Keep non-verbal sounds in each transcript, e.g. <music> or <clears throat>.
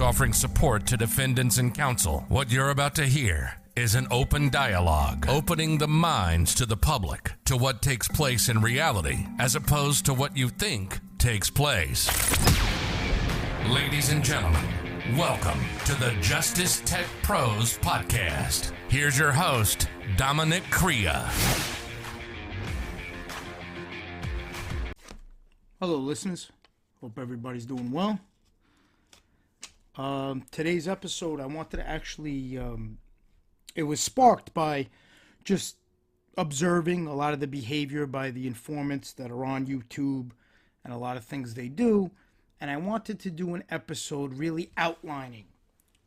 offering support to defendants and counsel. What you're about to hear is an open dialogue, opening the minds to the public to what takes place in reality as opposed to what you think takes place. Ladies and gentlemen, welcome to the Justice Tech Pros podcast. Here's your host, Dominic Crea. Hello, listeners. Hope everybody's doing well. Um, today's episode, I wanted to actually, um, it was sparked by just observing a lot of the behavior by the informants that are on YouTube and a lot of things they do. And I wanted to do an episode really outlining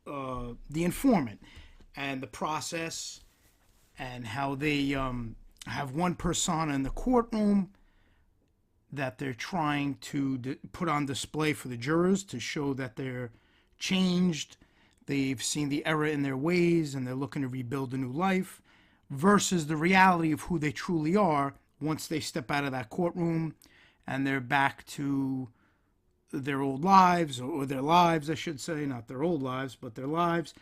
uh, the informant and the process and how they um, have one persona in the courtroom that they're trying to d- put on display for the jurors to show that they're changed, they've seen the error in their ways, and they're looking to rebuild a new life, versus the reality of who they truly are once they step out of that courtroom and they're back to their old lives, or their lives, I should say, not their old lives, but their lives,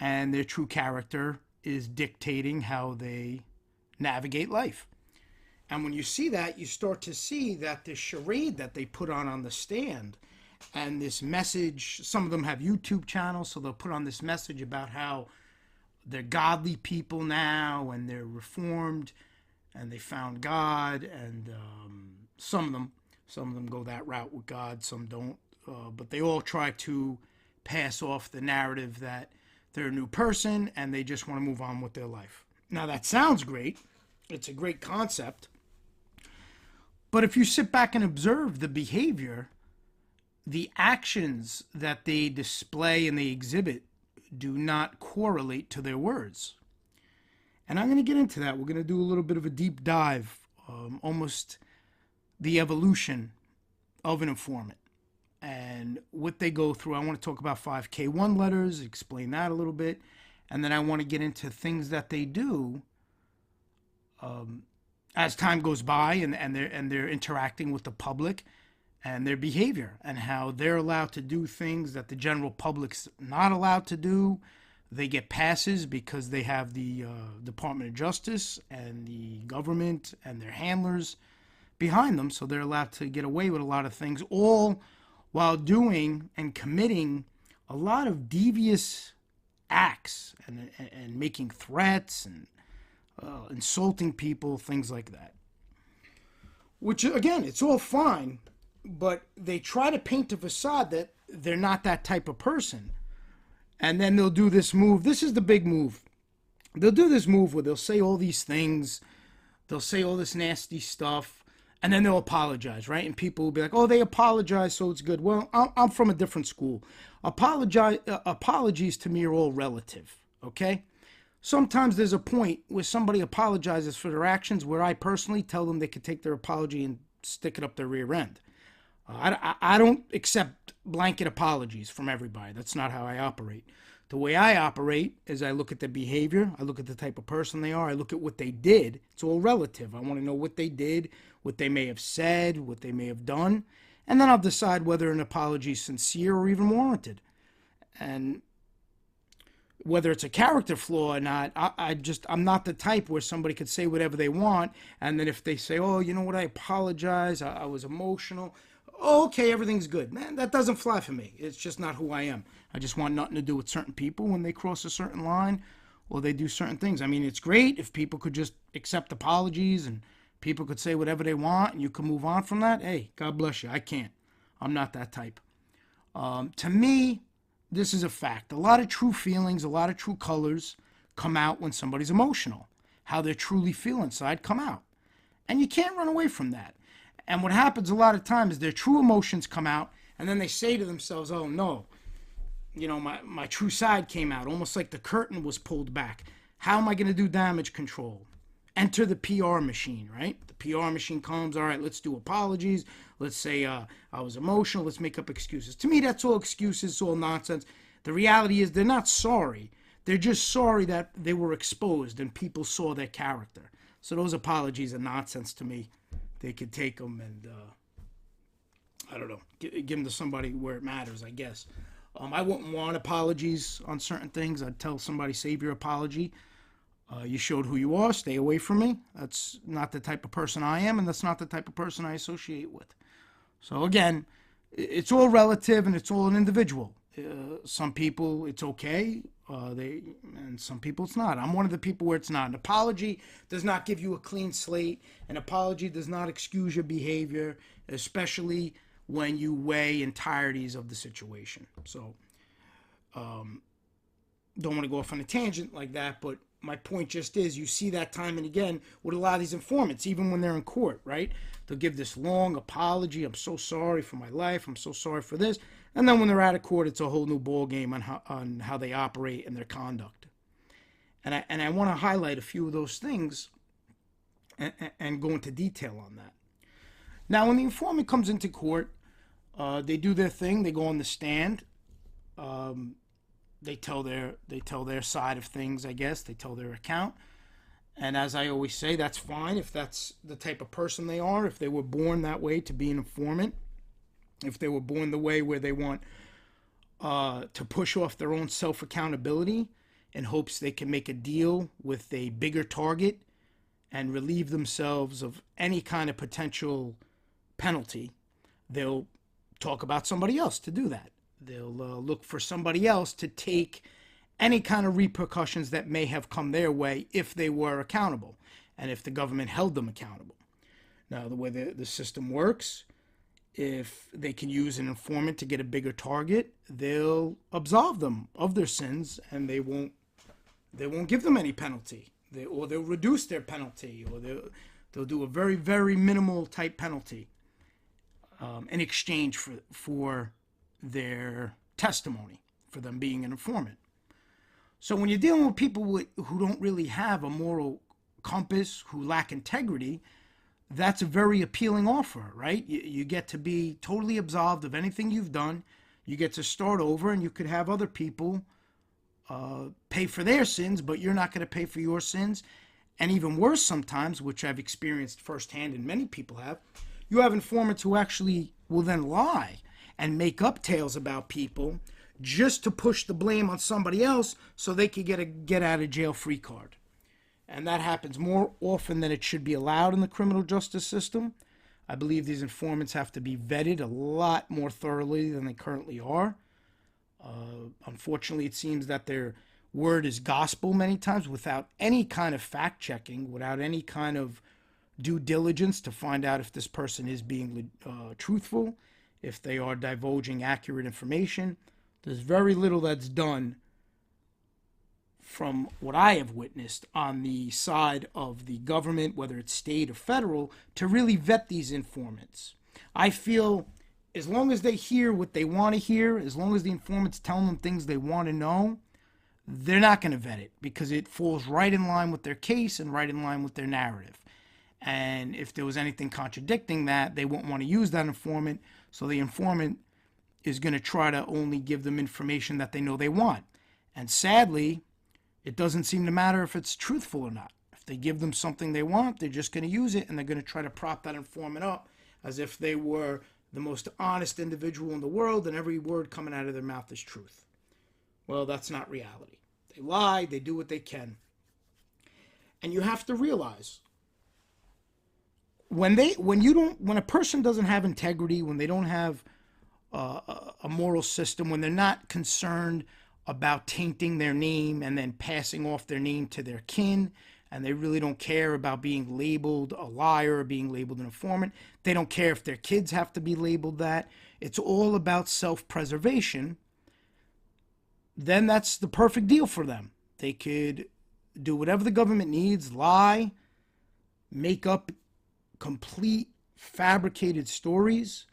and their true character is dictating how they navigate life. And when you see that, you start to see that the charade that they put on on the stand and this message, some of them have YouTube channels, so they'll put on this message about how they're godly people now and they're reformed and they found God. And um, some of them, some of them go that route with God, some don't. Uh, but they all try to pass off the narrative that they're a new person and they just want to move on with their life. Now, that sounds great. It's a great concept but if you sit back and observe the behavior, the actions that they display and they exhibit do not correlate to their words. And I'm going to get into that. We're going to do a little bit of a deep dive, um, almost the evolution of an informant and what they go through. I want to talk about 5K1 letters, explain that a little bit, and then I want to get into things that they do um, as time goes by and, and they're and they're interacting with the public and their behavior and how they're allowed to do things that the general public's not allowed to do. They get passes because they have the uh, Department of Justice and the government and their handlers behind them, so they're allowed to get away with a lot of things, all while doing and committing a lot of devious acts and, and, making threats and uh, insulting people, things like that. Which, again, it's all fine, but they try to paint a facade that they're not that type of person. And then they'll do this move. This is the big move. They'll do this move where they'll say all these things, they'll say all this nasty stuff, and then they'll apologize, right? And people will be like, "Oh, they apologize, so it's good." Well, I'm from a different school. Apologize, uh, apologies to me are all relative. Okay, sometimes there's a point where somebody apologizes for their actions where I personally tell them they could take their apology and stick it up their rear end. Uh, I, I don't accept blanket apologies from everybody. That's not how I operate. The way I operate is I look at the behavior, I look at the type of person they are, I look at what they did. It's all relative. I want to know what they did, what they may have said, what they may have done, and then I'll decide whether an apology is sincere or even warranted. And whether it's a character flaw or not, I, I, just I'm not the type where somebody could say whatever they want, and then if they say, "Oh, you know what? I apologize. I, I was emotional." Okay, everything's good. Man, that doesn't fly for me. It's just not who I am. I just want nothing to do with certain people when they cross a certain line or they do certain things. I mean, it's great if people could just accept apologies and people could say whatever they want and you can move on from that. Hey, God bless you. I can't. I'm not that type. Um, to me, this is a fact. A lot of true feelings, a lot of true colors come out when somebody's emotional. How they truly feel inside come out. And you can't run away from that. And what happens a lot of times is their true emotions come out and then they say to themselves, oh no, you know, my, my true side came out, almost like the curtain was pulled back. How am I going to do damage control? Enter the PR machine, right? The PR machine comes, all right, let's do apologies. Let's say uh, I was emotional. Let's make up excuses. To me, that's all excuses, it's all nonsense. The reality is they're not sorry. They're just sorry that they were exposed and people saw their character. So those apologies are nonsense to me. They could take them and uh, I don't know, give, give them to somebody where it matters, I guess. Um, I wouldn't want apologies on certain things. I'd tell somebody, save your apology. Uh, you showed who you are. Stay away from me. That's not the type of person I am, and that's not the type of person I associate with. So again, it's all relative and it's all an individual. Uh, some people it's okay, uh, they and some people it's not. I'm one of the people where it's not. An apology does not give you a clean slate. An apology does not excuse your behavior, especially when you weigh entireties of the situation. So, um, don't want to go off on a tangent like that, but my point just is you see that time and again with a lot of these informants, even when they're in court, right? They'll give this long apology. I'm so sorry for my life. I'm so sorry for this. And then when they're out of court, it's a whole new ball game on how, on how they operate and their conduct. And I, and I want to highlight a few of those things and, and go into detail on that. Now, when the informant comes into court, uh, they do their thing. They go on the stand. Um, they tell their they tell their side of things. I guess they tell their account. And as I always say, that's fine if that's the type of person they are. If they were born that way to be an informant, if they were born the way where they want uh, to push off their own self accountability in hopes they can make a deal with a bigger target and relieve themselves of any kind of potential penalty, they'll talk about somebody else to do that. They'll uh, look for somebody else to take any kind of repercussions that may have come their way if they were accountable and if the government held them accountable. Now, the way the, the system works, if they can use an informant to get a bigger target, they'll absolve them of their sins and they won't they won't give them any penalty. They, or they'll reduce their penalty or they'll, they'll do a very, very minimal type penalty um, in exchange for, for their testimony, for them being an informant. So when you're dealing with people with, who don't really have a moral compass, who lack integrity, that's a very appealing offer, right? You, you get to be totally absolved of anything you've done. You get to start over, and you could have other people uh, pay for their sins, but you're not going to pay for your sins. And even worse, sometimes, which I've experienced firsthand, and many people have, you have informants who actually will then lie and make up tales about people just to push the blame on somebody else so they could get a get out of jail free card. And that happens more often than it should be allowed in the criminal justice system. I believe these informants have to be vetted a lot more thoroughly than they currently are. Uh, unfortunately, it seems that their word is gospel many times without any kind of fact checking, without any kind of due diligence to find out if this person is being uh, truthful, if they are divulging accurate information. There's very little that's done from what I have witnessed on the side of the government, whether it's state or federal, to really vet these informants. I feel as long as they hear what they want to hear, as long as the informants telling them things they want to know, they're not going to vet it because it falls right in line with their case and right in line with their narrative. And if there was anything contradicting that, they won't want to use that informant. So the informant is going to try to only give them information that they know they want. And sadly, it doesn't seem to matter if it's truthful or not. If they give them something they want, they're just going to use it and they're going to try to prop that informant up as if they were the most honest individual in the world and every word coming out of their mouth is truth. Well, that's not reality. They lie, they do what they can. And you have to realize when they when you don't when a person doesn't have integrity, when they don't have uh, a moral system, when they're not concerned about tainting their name and then passing off their name to their kin, and they really don't care about being labeled a liar or being labeled an informant. They don't care if their kids have to be labeled that. It's all about self preservation. Then that's the perfect deal for them. They could do whatever the government needs, lie, make up complete fabricated stories,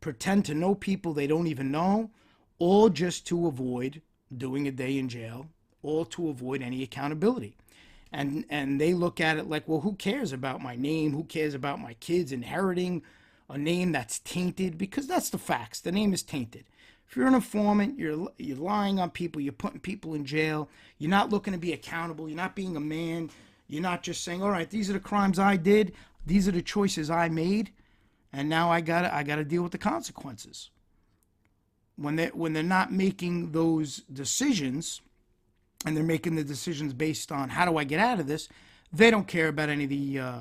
pretend to know people they don't even know, all just to avoid doing a day in jail, all to avoid any accountability. And and they look at it like, well, who cares about my name? Who cares about my kids inheriting a name that's tainted? Because that's the facts. The name is tainted. If you're an informant, you're you're lying on people, you're putting people in jail, you're not looking to be accountable, you're not being a man, you're not just saying, all right, these are the crimes I did. These are the choices I made, and now I got I got to deal with the consequences. When they when they're not making those decisions, and they're making the decisions based on how do I get out of this, they don't care about any of the uh,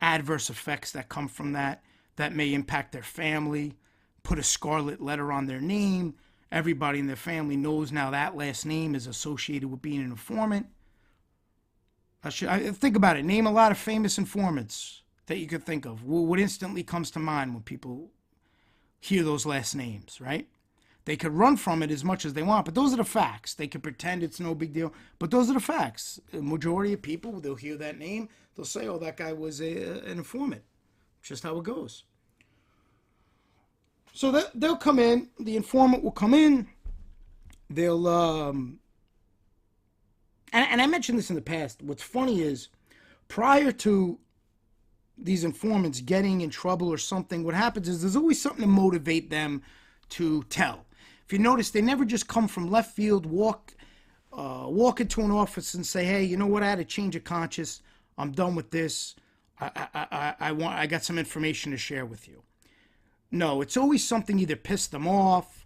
adverse effects that come from that that may impact their family, put a scarlet letter on their name. Everybody in their family knows now that last name is associated with being an informant. I should I, think about it. Name a lot of famous informants that you could think of. What instantly comes to mind when people hear those last names, right? They could run from it as much as they want, but those are the facts. They could pretend it's no big deal, but those are the facts. The majority of people, they'll hear that name, they'll say, "Oh, that guy was a, an informant." Just how it goes. So that they'll come in. The informant will come in. They'll um, and, and I mentioned this in the past. What's funny is prior to these informants getting in trouble or something, what happens is there's always something to motivate them to tell. If you notice, they never just come from left field, walk, uh, walk into an office and say, "Hey, you know what? I had a change of conscience. I'm done with this. I, I, I, I want. I got some information to share with you." No, it's always something either pissed them off.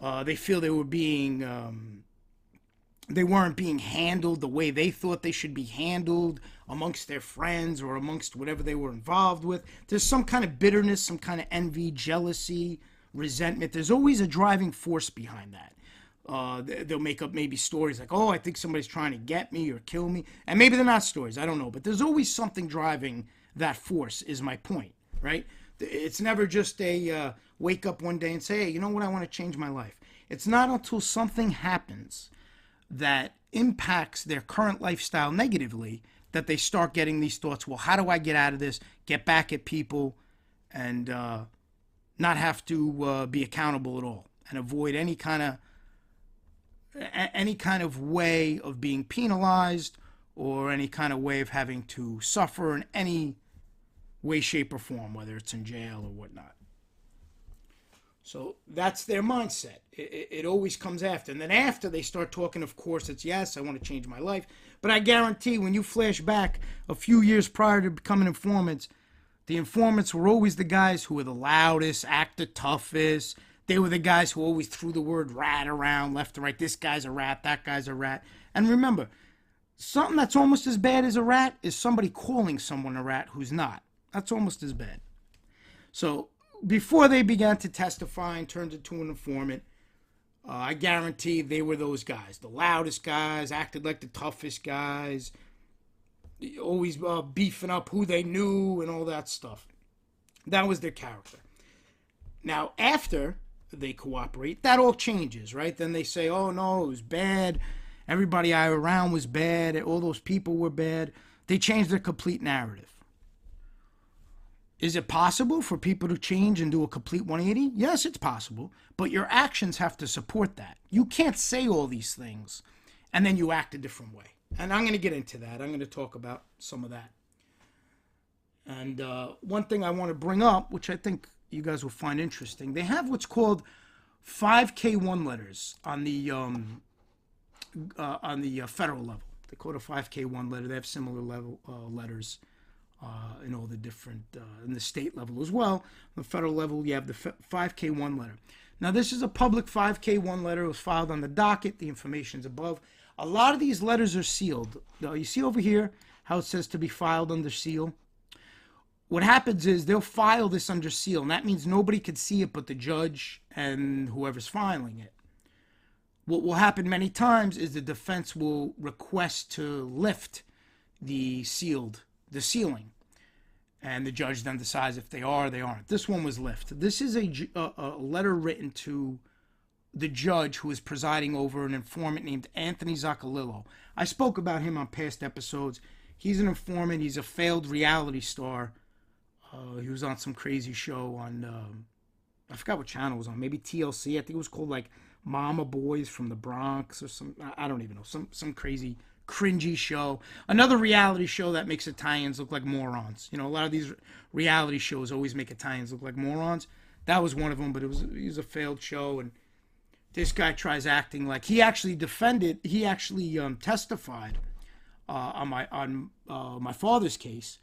Uh, they feel they were being um, they weren't being handled the way they thought they should be handled amongst their friends or amongst whatever they were involved with. There's some kind of bitterness, some kind of envy, jealousy, resentment. There's always a driving force behind that. Uh, they'll make up maybe stories like, oh, I think somebody's trying to get me or kill me. And maybe they're not stories, I don't know. But there's always something driving that force, is my point, right? It's never just a uh, wake up one day and say, hey, you know what, I want to change my life. It's not until something happens that impacts their current lifestyle negatively that they start getting these thoughts well how do i get out of this get back at people and uh, not have to uh, be accountable at all and avoid any kind of any kind of way of being penalized or any kind of way of having to suffer in any way shape or form whether it's in jail or whatnot so that's their mindset. It, it, always comes after. And then after they start talking, of course, it's yes, I want to change my life. But I guarantee when you flash back a few years prior to becoming informants, the informants were always the guys who were the loudest, act the toughest. They were the guys who always threw the word rat around left and right. This guy's a rat, that guy's a rat. And remember, something that's almost as bad as a rat is somebody calling someone a rat who's not. That's almost as bad. So before they began to testify and turned into an informant, uh, I guarantee they were those guys, the loudest guys, acted like the toughest guys, always uh, beefing up who they knew and all that stuff. That was their character. Now, after they cooperate, that all changes, right? Then they say, oh no, it was bad. Everybody I around was bad. All those people were bad. They change their complete narrative. Is it possible for people to change and do a complete 180? Yes, it's possible, but your actions have to support that. You can't say all these things and then you act a different way. And I'm going to get into that. I'm going to talk about some of that. And uh, one thing I want to bring up, which I think you guys will find interesting, they have what's called 5K1 letters on the um, uh, on the uh, federal level. They call it a 5K1 letter. They have similar level uh, letters uh, in all the different, uh, in the state level as well. On the federal level, you have the 5K1 letter. Now, this is a public 5K1 letter. It was filed on the docket. The information is above. A lot of these letters are sealed. Now, you see over here how it says to be filed under seal? What happens is they'll file this under seal, and that means nobody can see it but the judge and whoever's filing it. What will happen many times is the defense will request to lift the sealed the sealing. And the judge then decides if they are or they aren't. This one was lifted. This is a, a, a letter written to the judge who is presiding over an informant named Anthony Zoccolillo. I spoke about him on past episodes. He's an informant. He's a failed reality star. Uh, he was on some crazy show on, um, I forgot what channel it was on. Maybe TLC. I think it was called like Mama Boys from the Bronx or some. I don't even know. Some some crazy cringy show. Another reality show that makes Italians look like morons. You know, a lot of these reality shows always make Italians look like morons. That was one of them, but it was it was a failed show, and this guy tries acting like he actually defended. He actually um, testified uh, on my on uh, my father's case,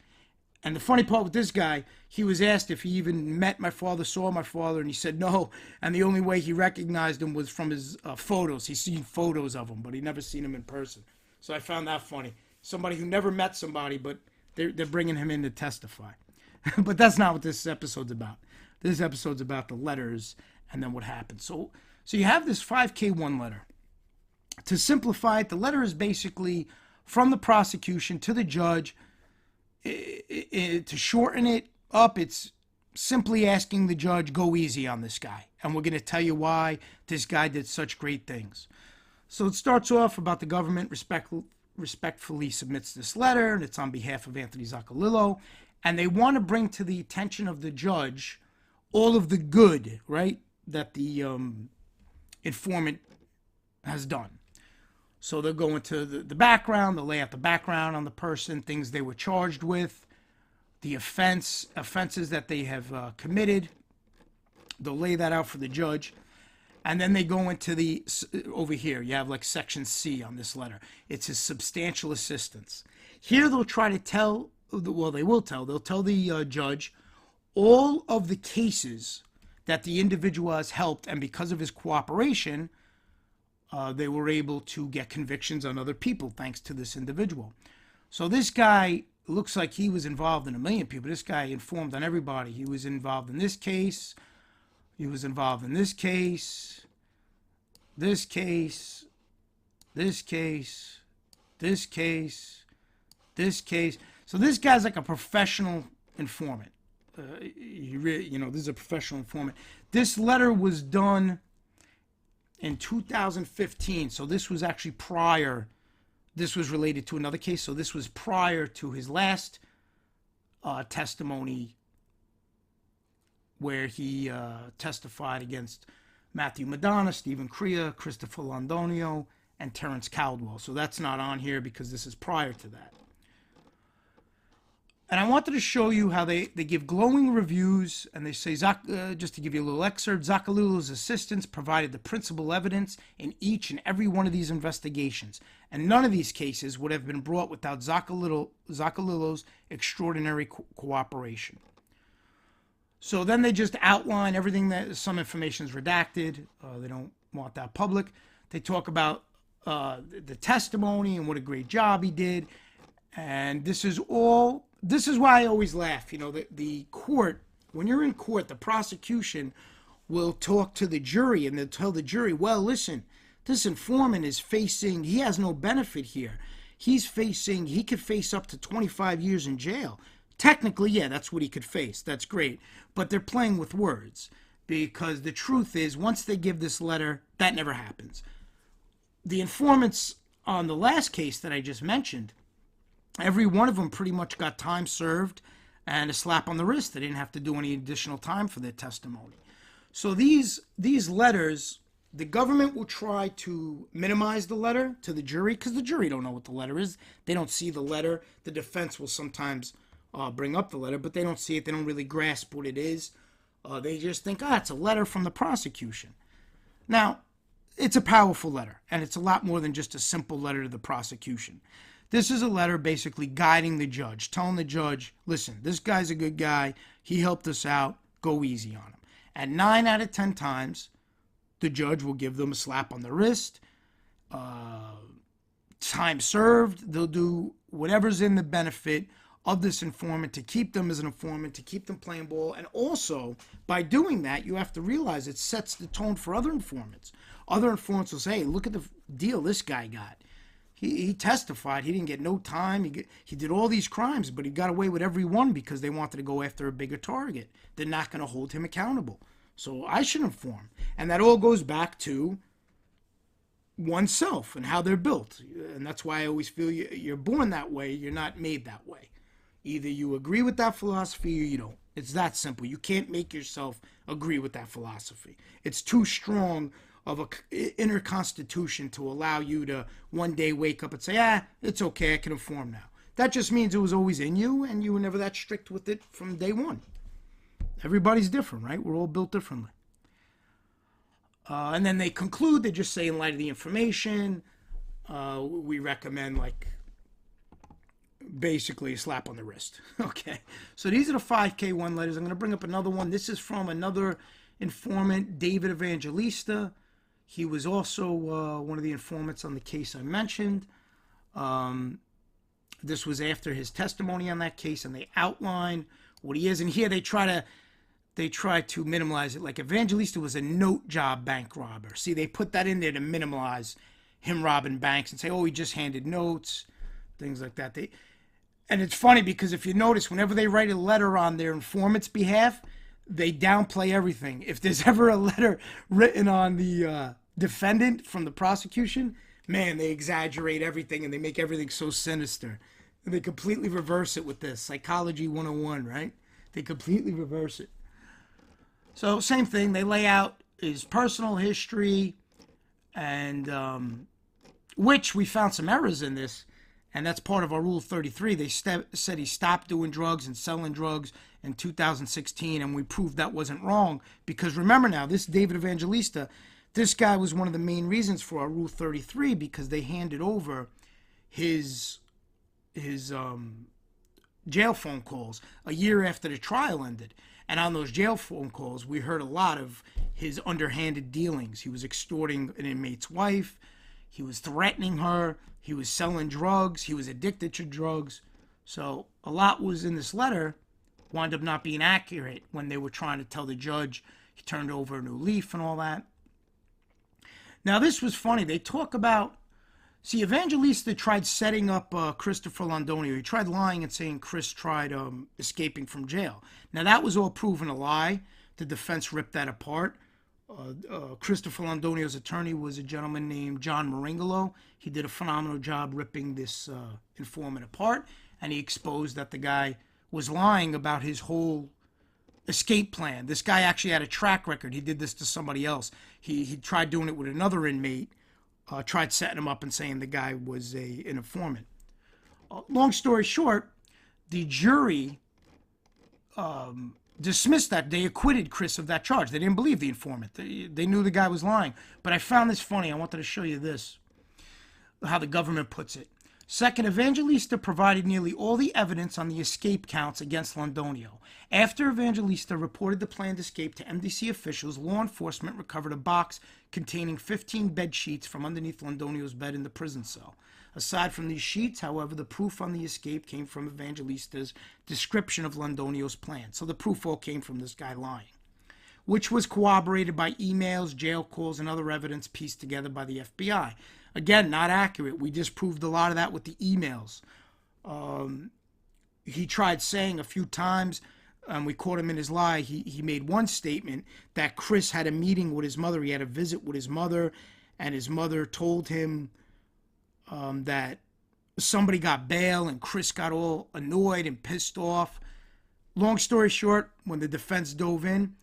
And the funny part with this guy, he was asked if he even met my father, saw my father, and he said no. And the only way he recognized him was from his uh, photos. He's seen photos of him, but he never seen him in person. So I found that funny. Somebody who never met somebody, but they're, they're bringing him in to testify. <laughs> but that's not what this episode's about. This episode's about the letters and then what happened. So, so you have this 5K1 letter. To simplify it, the letter is basically from the prosecution to the judge it, it, to shorten it up, it's simply asking the judge, go easy on this guy. And we're going to tell you why this guy did such great things. So it starts off about the government respect, respectfully submits this letter, and it's on behalf of Anthony Zoccolillo. And they want to bring to the attention of the judge all of the good, right, that the um, informant has done. So they'll go into the, the background, they'll lay out the background on the person, things they were charged with, the offense, offenses that they have uh, committed. They'll lay that out for the judge. And then they go into the, over here, you have like section C on this letter. It's his substantial assistance. Here they'll try to tell, well, they will tell, they'll tell the uh, judge all of the cases that the individual has helped, and because of his cooperation, uh, they were able to get convictions on other people thanks to this individual. So this guy looks like he was involved in a million people. This guy informed on everybody. He was involved in this case. He was involved in this case, this case, this case, this case, this case. So this guy's like a professional informant. Uh, you, really, you know, this is a professional informant. This letter was done in 2015. So this was actually prior. This was related to another case. So this was prior to his last uh, testimony where he uh, testified against Matthew Madonna, Steven Crea, Christopher Londonio, and Terrence Caldwell. So that's not on here because this is prior to that. And I wanted to show you how they, they give glowing reviews and they say, uh, just to give you a little excerpt, Zoccolillo's assistants provided the principal evidence in each and every one of these investigations. And none of these cases would have been brought without Zoccolillo's extraordinary co- cooperation. So then they just outline everything that some information is redacted. Uh, they don't want that public. They talk about uh, the testimony and what a great job he did. And this is all this is why I always laugh. You know, the, the court, when you're in court, the prosecution will talk to the jury and they'll tell the jury, well, listen, this informant is facing, he has no benefit here. He's facing, he could face up to 25 years in jail. Technically, yeah, that's what he could face. That's great. But they're playing with words because the truth is, once they give this letter, that never happens. The informants on the last case that I just mentioned, every one of them pretty much got time served and a slap on the wrist. They didn't have to do any additional time for their testimony. So these these letters, the government will try to minimize the letter to the jury because the jury don't know what the letter is. They don't see the letter. The defense will sometimes uh, bring up the letter, but they don't see it. They don't really grasp what it is. Uh, they just think, ah, it's a letter from the prosecution. Now, it's a powerful letter, and it's a lot more than just a simple letter to the prosecution. This is a letter basically guiding the judge, telling the judge, listen, this guy's a good guy. He helped us out. Go easy on him. And nine out of 10 times, the judge will give them a slap on the wrist, uh, time served. They'll do whatever's in the benefit of this informant to keep them as an informant, to keep them playing ball. And also, by doing that, you have to realize it sets the tone for other informants. Other informants will say, hey, look at the deal this guy got he, he testified he didn't get no time. He, get, he did all these crimes, but he got away with every one because they wanted to go after a bigger target. They're not going to hold him accountable. So I should inform. And that all goes back to oneself and how they're built. And that's why I always feel you, you're born that way, you're not made that way. Either you agree with that philosophy or you don't. It's that simple. You can't make yourself agree with that philosophy. It's too strong of a inner constitution to allow you to one day wake up and say, ah, it's okay, I can inform now. That just means it was always in you and you were never that strict with it from day one. Everybody's different, right? We're all built differently. Uh, and then they conclude, they just say, in light of the information, uh, we recommend like basically a slap on the wrist. <laughs> Okay, so these are the 5K1 letters. I'm going to bring up another one. This is from another informant, David Evangelista. He was also uh, one of the informants on the case I mentioned. Um, this was after his testimony on that case, and they outline what he is. And here they try to they try to minimize it. Like Evangelista was a note job bank robber. See, they put that in there to minimize him robbing banks and say, oh, he just handed notes, things like that. They and it's funny because if you notice, whenever they write a letter on their informant's behalf, they downplay everything. If there's <laughs> ever a letter written on the uh, defendant from the prosecution, man, they exaggerate everything and they make everything so sinister. And they completely reverse it with this psychology 101, right? They completely reverse it. So, same thing. They lay out his personal history, and um, which we found some errors in this and that's part of our Rule 33. They st- said he stopped doing drugs and selling drugs in 2016, and we proved that wasn't wrong. Because remember now, this David Evangelista, this guy was one of the main reasons for our Rule 33 because they handed over his his um, jail phone calls a year after the trial ended. And on those jail phone calls, we heard a lot of his underhanded dealings. He was extorting an inmate's wife. He was threatening her. He was selling drugs. He was addicted to drugs. So a lot was in this letter wound up not being accurate when they were trying to tell the judge he turned over a new leaf and all that. Now, this was funny. They talk about, see, Evangelista tried setting up uh, Christopher Londonio. He tried lying and saying Chris tried um, escaping from jail. Now, that was all proven a lie. The defense ripped that apart. Uh, uh, Christopher Londonio's attorney was a gentleman named John Meringolo. He did a phenomenal job ripping this uh, informant apart, and he exposed that the guy was lying about his whole escape plan. This guy actually had a track record. He did this to somebody else. He he tried doing it with another inmate. Uh, tried setting him up and saying the guy was a an informant. Uh, long story short, the jury um, dismissed that. They acquitted Chris of that charge. They didn't believe the informant. They, they knew the guy was lying. But I found this funny. I wanted to show you this, how the government puts it. Second, Evangelista provided nearly all the evidence on the escape counts against Londonio. After Evangelista reported the planned escape to MDC officials, law enforcement recovered a box containing 15 bed sheets from underneath Londonio's bed in the prison cell. Aside from these sheets, however, the proof on the escape came from Evangelista's description of Londonio's plan. So the proof all came from this guy lying, which was corroborated by emails, jail calls, and other evidence pieced together by the FBI. Again, not accurate. We disproved a lot of that with the emails. Um, he tried saying a few times, and we caught him in his lie. He, he made one statement that Chris had a meeting with his mother. He had a visit with his mother, and his mother told him um, that somebody got bail and Chris got all annoyed and pissed off. Long story short, when the defense dove in,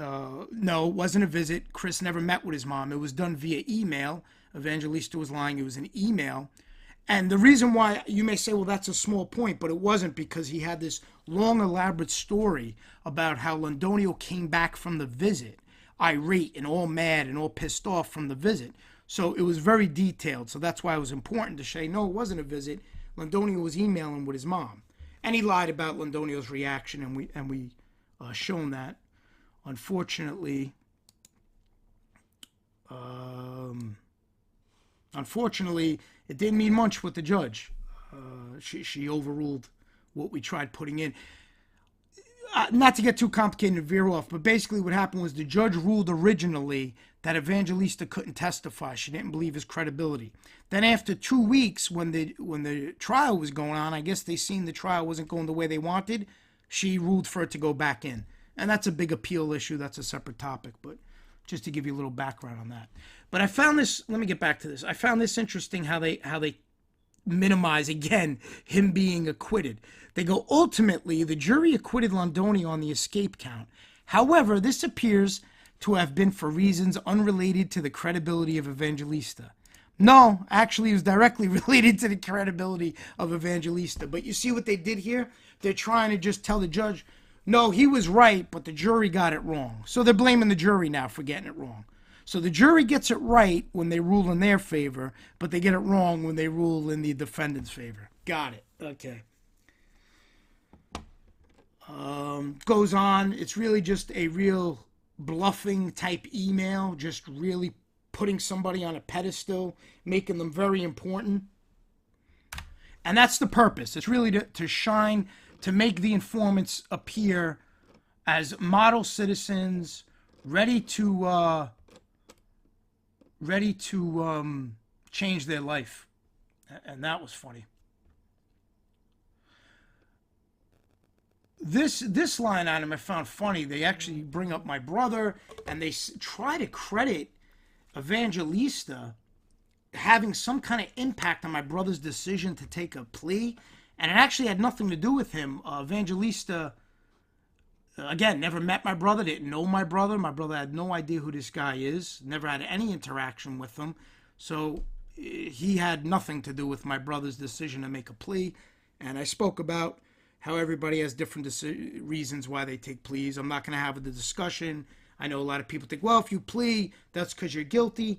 uh, no, it wasn't a visit. Chris never met with his mom. It was done via email. Evangelista was lying. It was an email. And the reason why you may say, well, that's a small point, but it wasn't because he had this long, elaborate story about how Londonio came back from the visit, irate and all mad and all pissed off from the visit. So it was very detailed. So that's why it was important to say, no, it wasn't a visit. Londonio was emailing with his mom, and he lied about Londonio's reaction, and we and we uh, shown that. Unfortunately, um, unfortunately, it didn't mean much with the judge. Uh, she she overruled what we tried putting in uh, not to get too complicated and veer off, but basically what happened was the judge ruled originally that Evangelista couldn't testify. She didn't believe his credibility. Then after two weeks, when the when the trial was going on, I guess they seen the trial wasn't going the way they wanted. She ruled for it to go back in, and that's a big appeal issue. That's a separate topic, but just to give you a little background on that. But I found this. Let me get back to this. I found this interesting how they how they minimize again him being acquitted. They go ultimately the jury acquitted Londonio on the escape count. However, this appears to have been for reasons unrelated to the credibility of Evangelista. No, actually, it was directly <laughs> related to the credibility of Evangelista. But you see what they did here? They're trying to just tell the judge, no, he was right, but the jury got it wrong. So they're blaming the jury now for getting it wrong. So the jury gets it right when they rule in their favor, but they get it wrong when they rule in the defendant's favor. Got it. Okay. Um, goes on. It's really just a real bluffing type email, just really putting somebody on a pedestal, making them very important. And that's the purpose. It's really to, to shine, to make the informants appear as model citizens, ready to uh, ready to um, change their life. And that was funny. This this line item I found funny. They actually bring up my brother and they s- try to credit Evangelista having some kind of impact on my brother's decision to take a plea, and it actually had nothing to do with him. Uh, Evangelista, uh, again, never met my brother, didn't know my brother. My brother had no idea who this guy is, never had any interaction with him, so uh, he had nothing to do with my brother's decision to make a plea. And I spoke about how everybody has different reasons why they take pleas. I'm not going to have the discussion. I know a lot of people think, well, if you plea, that's because you're guilty.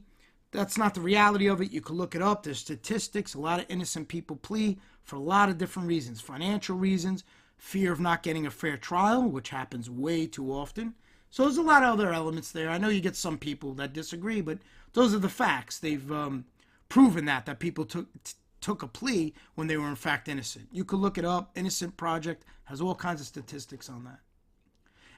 That's not the reality of it. You can look it up. There's statistics. A lot of innocent people plea for a lot of different reasons financial reasons, fear of not getting a fair trial, which happens way too often. So there's a lot of other elements there. I know you get some people that disagree, but those are the facts. They've um, proven that, that people took. T- took a plea when they were in fact innocent. You could look it up. Innocent Project has all kinds of statistics on that.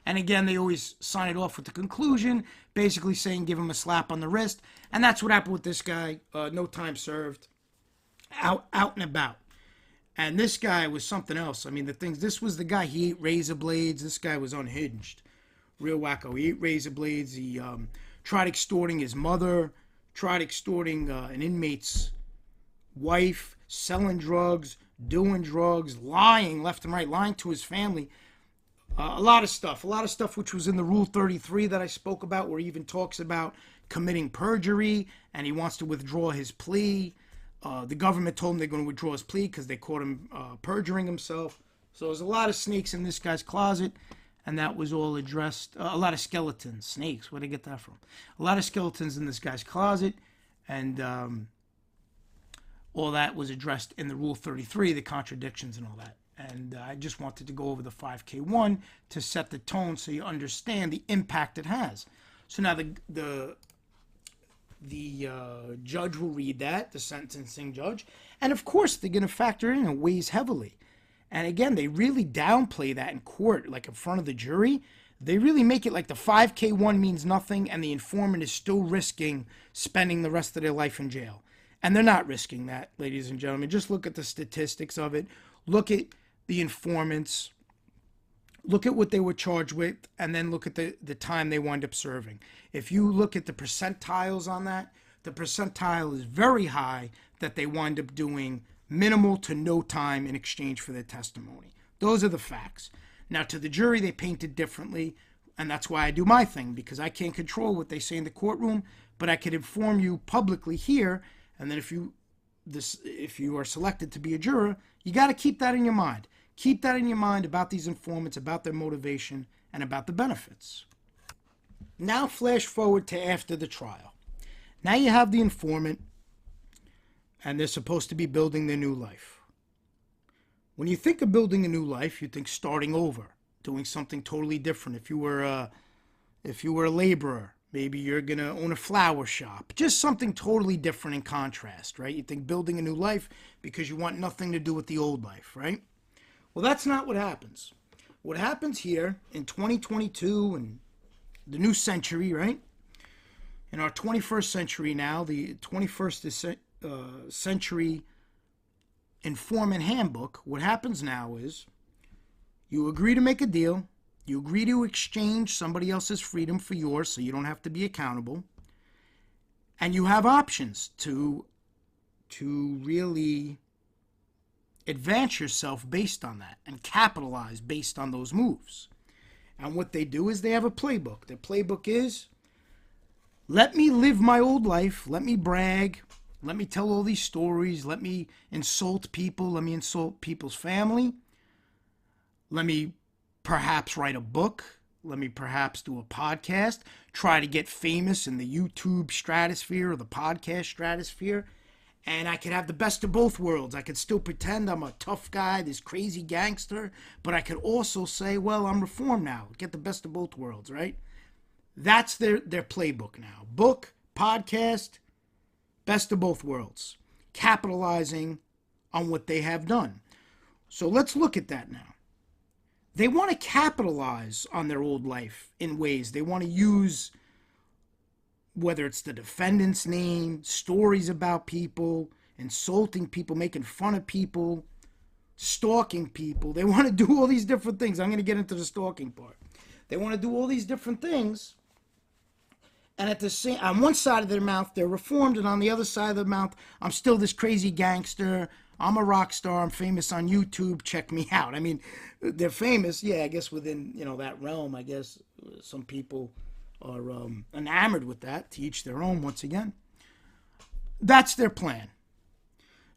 And again, they always sign it off with the conclusion, basically saying give him a slap on the wrist. And that's what happened with this guy. Uh, no time served. Out, out and about. And this guy was something else. I mean, the things. This was the guy. He ate razor blades. This guy was unhinged, real wacko. He ate razor blades. He um, tried extorting his mother. Tried extorting uh, an inmate's wife, selling drugs, doing drugs, lying left and right, lying to his family. Uh, a lot of stuff, a lot of stuff which was in the Rule 33 that I spoke about, where he even talks about committing perjury and he wants to withdraw his plea. Uh, the government told him they're going to withdraw his plea because they caught him uh, perjuring himself. So there's a lot of snakes in this guy's closet, and that was all addressed. Uh, a lot of skeletons, snakes. Where'd I get that from? A lot of skeletons in this guy's closet, and um, all that was addressed in the Rule 33, the contradictions and all that. And uh, I just wanted to go over the 5K1 to set the tone so you understand the impact it has. So now the the the uh, judge will read that, the sentencing judge, and of course they're going to factor in and weighs heavily. And again, they really downplay that in court, like in front of the jury. They really make it like the 5K1 means nothing, and the informant is still risking spending the rest of their life in jail. And they're not risking that, ladies and gentlemen. Just look at the statistics of it. Look at the informants. Look at what they were charged with, and then look at the, the time they wind up serving. If you look at the percentiles on that, the percentile is very high that they wind up doing minimal to no time in exchange for their testimony. Those are the facts. Now, to the jury, they paint it differently, and that's why I do my thing, because I can't control what they say in the courtroom, but I can inform you publicly here and then if you this if you are selected to be a juror, you got to keep that in your mind. Keep that in your mind about these informants, about their motivation, and about the benefits. Now flash forward to after the trial. Now you have the informant and they're supposed to be building their new life. When you think of building a new life, you think starting over, doing something totally different. If you were a, if you were a laborer, Maybe you're going to own a flower shop. Just something totally different in contrast, right? You think building a new life because you want nothing to do with the old life, right? Well, that's not what happens. What happens here in 2022 and the new century, right? In our 21st century now, the 21st uh, century informant handbook, what happens now is you agree to make a deal, you agree to exchange somebody else's freedom for yours so you don't have to be accountable. And you have options to to really advance yourself based on that and capitalize based on those moves. And what they do is they have a playbook. Their playbook is let me live my old life, let me brag, let me tell all these stories, let me insult people, let me insult people's family. Let me perhaps write a book. Let me perhaps do a podcast. Try to get famous in the YouTube stratosphere or the podcast stratosphere. and I could have the best of both worlds. I could still pretend I'm a tough guy, this crazy gangster, but I could also say, well, I'm reformed now. Get the best of both worlds, right? That's their their playbook now. Book, podcast, best of both worlds. Capitalizing on what they have done. So let's look at that now. They want to capitalize on their old life in ways. They want to use whether it's the defendant's name, stories about people, insulting people, making fun of people, stalking people. They want to do all these different things. I'm going to get into the stalking part. They want to do all these different things. And at the same, on one side of their mouth, they're reformed, and on the other side of their mouth, I'm still this crazy gangster. I'm a rock star. I'm famous on YouTube. Check me out. I mean, they're famous. Yeah, I guess within you know that realm. I guess some people are um, enamored with that. To each their own. Once again, that's their plan.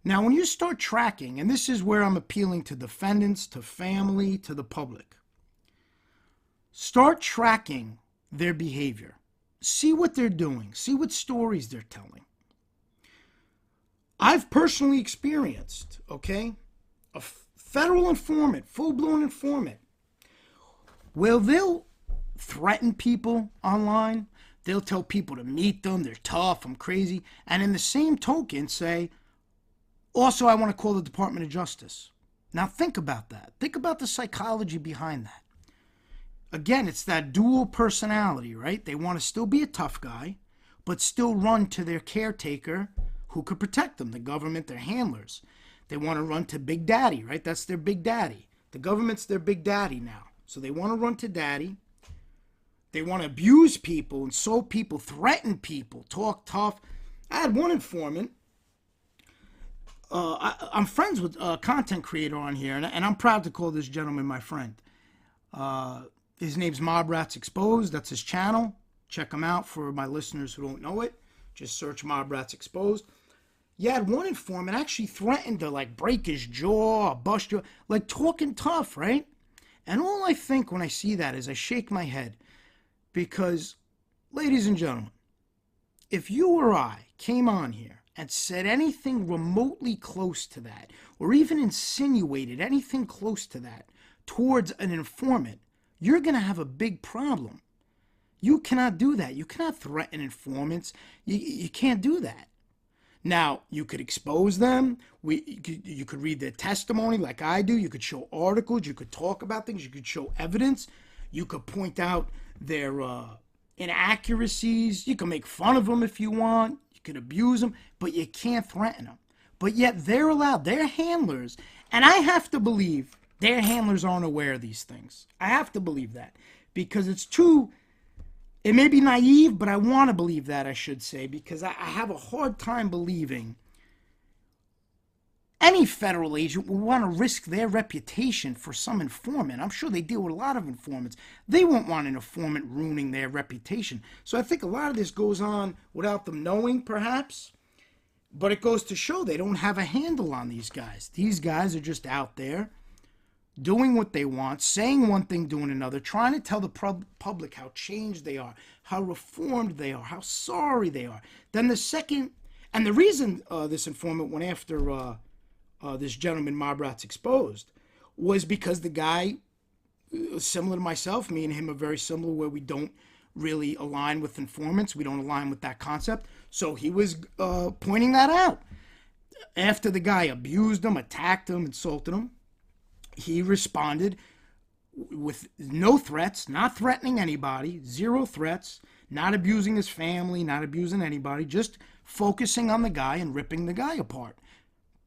Now, when you start tracking, and this is where I'm appealing to defendants, to family, to the public, start tracking their behavior. See what they're doing. See what stories they're telling. I've personally experienced, okay, a federal informant, full blown informant. Well, they'll threaten people online. They'll tell people to meet them. They're tough. I'm crazy. And in the same token, say, also, I want to call the Department of Justice. Now, think about that. Think about the psychology behind that. Again, it's that dual personality, right? They want to still be a tough guy, but still run to their caretaker who could protect them the government, their handlers. They want to run to Big Daddy, right? That's their Big Daddy. The government's their Big Daddy now. So they want to run to Daddy. They want to abuse people, and so people, threaten people, talk tough. I had one informant. Uh, I, am friends with a content creator on here, and, and, I'm proud to call this gentleman my friend. Uh, his name's Mob Rats Exposed. That's his channel. Check him out for my listeners who don't know it. Just search Mob Rats Exposed. You had one informant actually threatened to like break his jaw, or bust your like talking tough, right? And all I think when I see that is I shake my head because, ladies and gentlemen, if you or I came on here and said anything remotely close to that, or even insinuated anything close to that towards an informant, you're going to have a big problem. You cannot do that. You cannot threaten informants. You, you can't do that. Now, you could expose them. We, you could, you could read their testimony like I do. You could show articles. You could talk about things. You could show evidence. You could point out their uh, inaccuracies. You can make fun of them if you want. You can abuse them, but you can't threaten them. But yet they're allowed. They're handlers. And I have to believe their handlers aren't aware of these things. I have to believe that because it's too it may be naive, but I want to believe that, I should say, because I, have a hard time believing any federal agent would want to risk their reputation for some informant. I'm sure they deal with a lot of informants. They won't want an informant ruining their reputation. So I think a lot of this goes on without them knowing, perhaps. But it goes to show they don't have a handle on these guys. These guys are just out there doing what they want, saying one thing, doing another, trying to tell the public how changed they are, how reformed they are, how sorry they are. Then the second, and the reason uh, this informant went after uh, uh, this gentleman, Mob Rats Exposed, was because the guy, uh, similar to myself, me and him are very similar, where we don't really align with informants, we don't align with that concept. So he was uh, pointing that out. After the guy abused him, attacked him, insulted him, he responded with no threats, not threatening anybody, zero threats, not abusing his family, not abusing anybody, just focusing on the guy and ripping the guy apart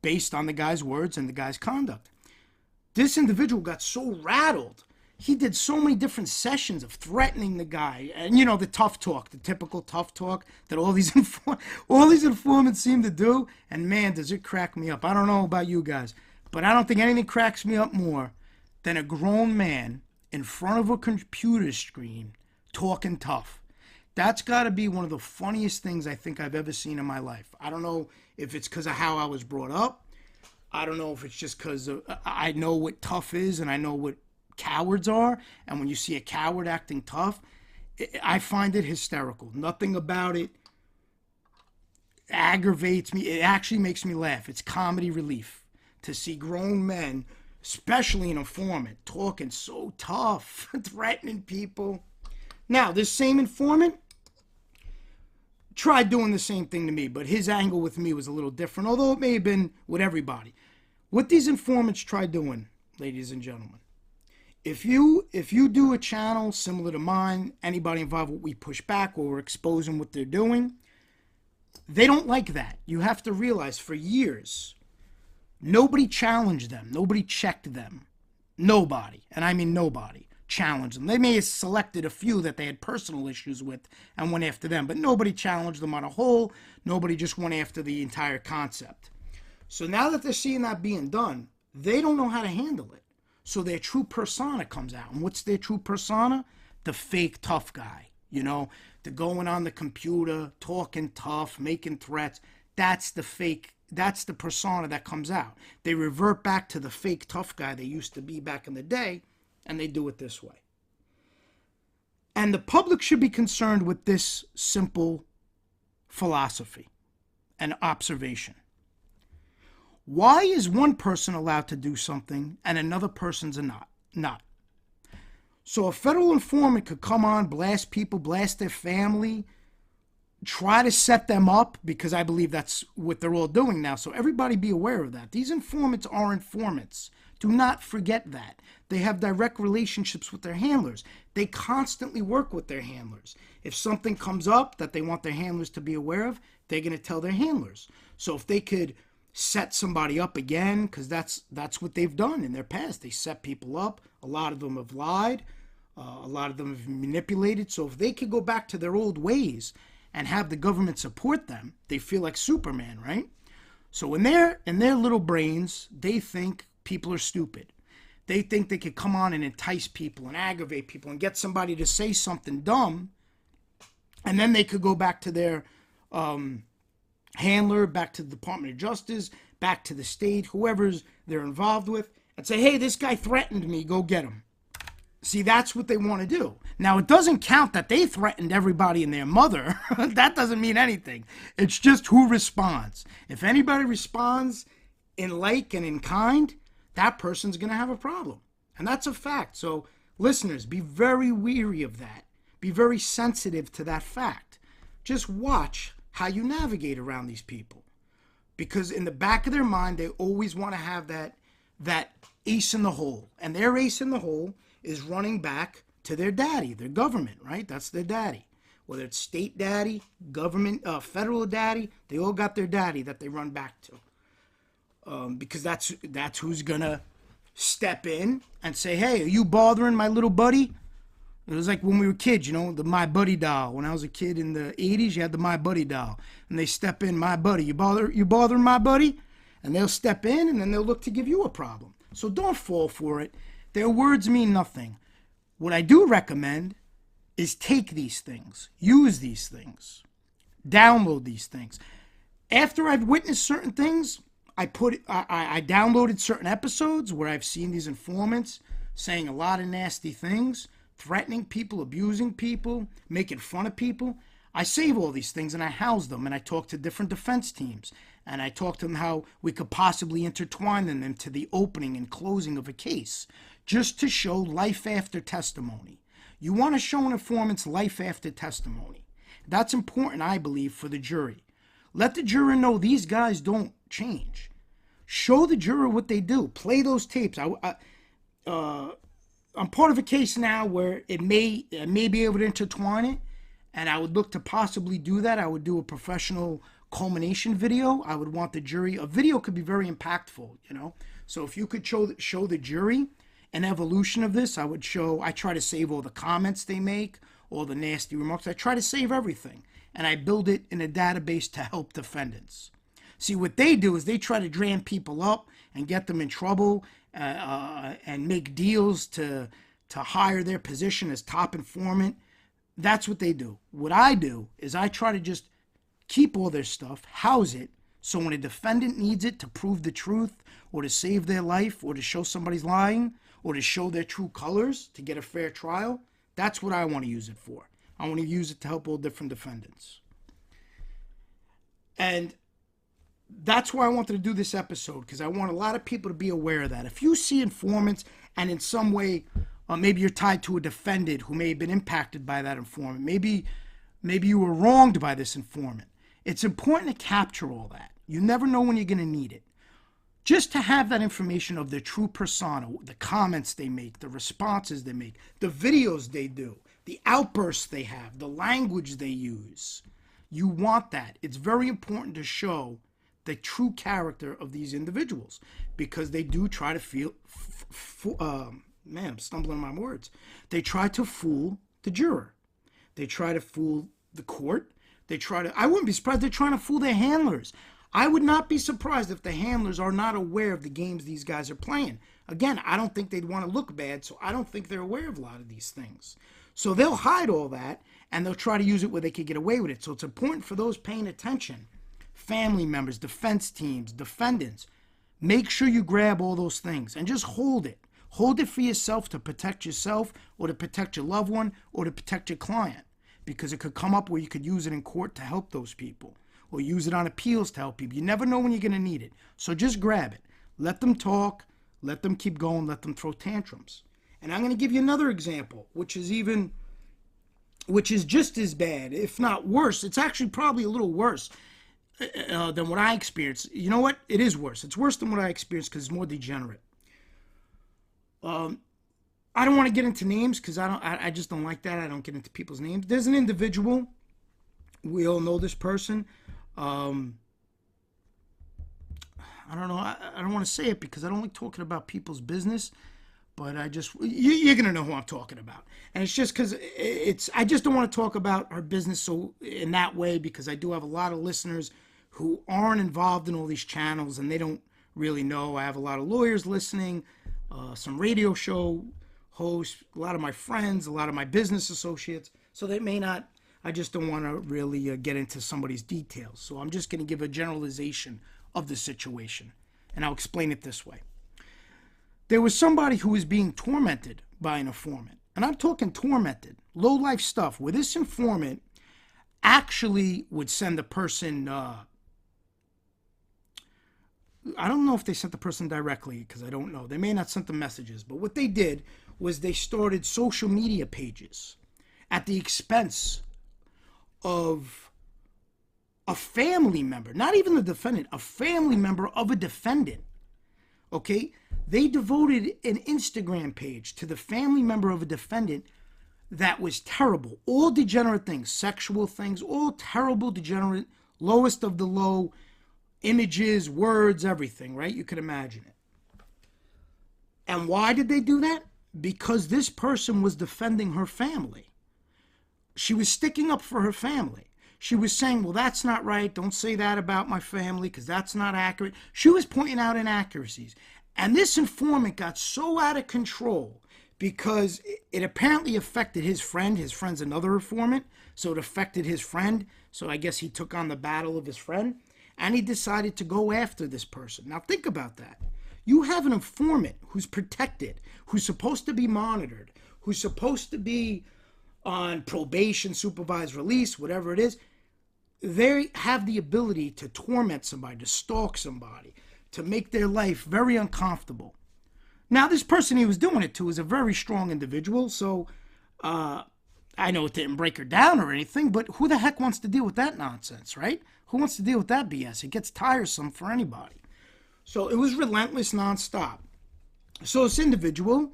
based on the guy's words and the guy's conduct. This individual got so rattled. He did so many different sessions of threatening the guy, and you know the tough talk, the typical tough talk that all these <laughs> inform- all these informants seem to do. And man, does it crack me up! I don't know about you guys. But I don't think anything cracks me up more than a grown man in front of a computer screen talking tough. That's got to be one of the funniest things I think I've ever seen in my life. I don't know if it's because of how I was brought up. I don't know if it's just because I know what tough is and I know what cowards are. And when you see a coward acting tough, I find it hysterical. Nothing about it aggravates me. It actually makes me laugh. It's comedy relief to see grown men, especially an informant, talking so tough, <laughs> threatening people. Now, this same informant tried doing the same thing to me, but his angle with me was a little different, although it may have been with everybody. What these informants try doing, ladies and gentlemen, if you if you do a channel similar to mine, anybody involved with we push back or we're exposing what they're doing, they don't like that. You have to realize for years, nobody challenged them, nobody checked them, nobody, and I mean nobody challenged them. They may have selected a few that they had personal issues with and went after them, but nobody challenged them on a whole. Nobody just went after the entire concept. So now that they're seeing that being done, they don't know how to handle it. So their true persona comes out. And what's their true persona? The fake tough guy. You know, the going on the computer, talking tough, making threats. That's the fake, that's the persona that comes out. They revert back to the fake tough guy they used to be back in the day, and they do it this way. And the public should be concerned with this simple philosophy and observation. Why is one person allowed to do something and another person's not? Not. So a federal informant could come on, blast people, blast their family, try to set them up because I believe that's what they're all doing now. So everybody be aware of that. These informants are informants. Do not forget that. They have direct relationships with their handlers. They constantly work with their handlers. If something comes up that they want their handlers to be aware of, they're going to tell their handlers. So if they could set somebody up again because that's that's what they've done in their past. They set people up. A lot of them have lied. Uh, a lot of them have manipulated. So if they could go back to their old ways and have the government support them, they feel like Superman, right? So in their in their little brains, they think people are stupid. They think they could come on and entice people and aggravate people and get somebody to say something dumb, and then they could go back to their um, handler, back to the Department of Justice, back to the state, whoever's they're involved with, and say, hey, this guy threatened me, go get him. See, that's what they want to do. Now, it doesn't count that they threatened everybody and their mother. <laughs> that doesn't mean anything. It's just who responds. If anybody responds in like and in kind, that person's going to have a problem. And that's a fact. So, listeners, be very weary of that. Be very sensitive to that fact. Just watch how you navigate around these people. Because in the back of their mind, they always want to have that that ace in the hole. And their ace in the hole is running back to their daddy, their government, right? That's their daddy. Whether it's state daddy, government, uh, federal daddy, they all got their daddy that they run back to. Um, because that's that's who's gonna step in and say, "Hey, are you bothering my little buddy? It was like when we were kids, you know, the My Buddy doll. When I was a kid in the 80s, you had the My Buddy doll. And they step in, My Buddy, you bother you bothering my buddy? And they'll step in and then they'll look to give you a problem. So don't fall for it. Their words mean nothing. What I do recommend is take these things, use these things, download these things. After I've witnessed certain things, I put I, I downloaded certain episodes where I've seen these informants saying a lot of nasty things threatening people, abusing people, making fun of people. I save all these things and I house them and I talk to different defense teams and I talk to them how we could possibly intertwine them into the opening and closing of a case just to show life after testimony. You want to show an informant's life after testimony. That's important, I believe, for the jury. Let the juror know these guys don't change. Show the juror what they do. Play those tapes. I, I uh, I'm part of a case now where it may may be able to intertwine it, and I would look to possibly do that. I would do a professional culmination video. I would want the jury. A video could be very impactful, you know. So if you could show show the jury an evolution of this, I would show. I try to save all the comments they make, all the nasty remarks. I try to save everything, and I build it in a database to help defendants. See what they do is they try to dram people up and get them in trouble uh, uh, and make deals to to hire their position as top informant. That's what they do. What I do is I try to just keep all their stuff, house it, so when a defendant needs it to prove the truth or to save their life or to show somebody's lying or to show their true colors to get a fair trial, that's what I want to use it for. I want to use it to help all different defendants. And that's why I wanted to do this episode because I want a lot of people to be aware of that. If you see informants and in some way, uh, maybe you're tied to a defendant who may have been impacted by that informant, maybe maybe you were wronged by this informant. It's important to capture all that. You never know when you're going to need it. Just to have that information of their true persona, the comments they make, the responses they make, the videos they do, the outbursts they have, the language they use. You want that. It's very important to show the true character of these individuals because they do try to feel, f- f- uh, man, I'm stumbling my words. They try to fool the juror. They try to fool the court. They try to, I wouldn't be surprised they're trying to fool their handlers. I would not be surprised if the handlers are not aware of the games these guys are playing. Again, I don't think they'd want to look bad, so I don't think they're aware of a lot of these things. So they'll hide all that and they'll try to use it where they could get away with it. So it's important for those paying attention family members, defense teams, defendants. Make sure you grab all those things and just hold it. Hold it for yourself to protect yourself or to protect your loved one or to protect your client because it could come up where you could use it in court to help those people or use it on appeals to help people. You never know when you're going to need it. So just grab it. Let them talk, let them keep going, let them throw tantrums. And I'm going to give you another example, which is even which is just as bad, if not worse. It's actually probably a little worse uh, than what I experienced. You know what? It is worse. It's worse than what I experienced because it's more degenerate. Um, I don't want to get into names because I don't. I, I, just don't like that. I don't get into people's names. There's an individual. We all know this person. Um, I don't know. I, I don't want to say it because I don't like talking about people's business. But I just you, you're gonna know who I'm talking about, and it's just because it's. I just don't want to talk about her business so in that way because I do have a lot of listeners who aren't involved in all these channels and they don't really know. I have a lot of lawyers listening, uh, some radio show hosts, a lot of my friends, a lot of my business associates. So they may not, I just don't want to really uh, get into somebody's details. So I'm just going to give a generalization of the situation. And I'll explain it this way. There was somebody who was being tormented by an informant. And I'm talking tormented, low life stuff, where this informant actually would send the person. Uh, I don't know if they sent the person directly because I don't know. They may not sent the messages, but what they did was they started social media pages at the expense of a family member, not even the defendant, a family member of a defendant. Okay? They devoted an Instagram page to the family member of a defendant that was terrible. All degenerate things, sexual things, all terrible, degenerate, lowest of the low images, words, everything, right? You can imagine it. And why did they do that? because this person was defending her family. She was sticking up for her family. She was saying, Well, that's not right. Don't say that about my family because that's not accurate. She was pointing out inaccuracies. And this informant got so out of control because it apparently affected his friend. His friend's another informant. So it affected his friend. So I guess he took on the battle of his friend. And he decided to go after this person. Now, think about that. You have an informant who's protected, who's supposed to be monitored, who's supposed to be on probation, supervised release, whatever it is. They have the ability to torment somebody, to stalk somebody, to make their life very uncomfortable. Now, this person he was doing it to is a very strong individual, so uh, I know it didn't break her down or anything, but who the heck wants to deal with that nonsense, right? Who wants to deal with that BS? It gets tiresome for anybody. So it was relentless nonstop. So this individual,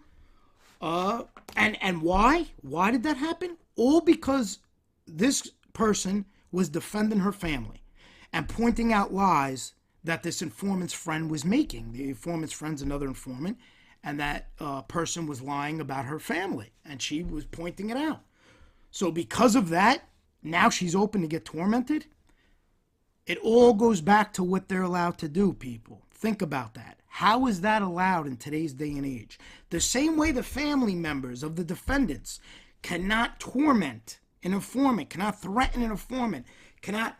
uh, and and why? Why did that happen? All because this person was defending her family and pointing out lies that this informant's friend was making. The informant's friend's another informant, and that uh, person was lying about her family, and she was pointing it out. So because of that, now she's open to get tormented. It all goes back to what they're allowed to do, people. Think about that. How is that allowed in today's day and age? The same way the family members of the defendants cannot torment an informant, cannot threaten an informant, cannot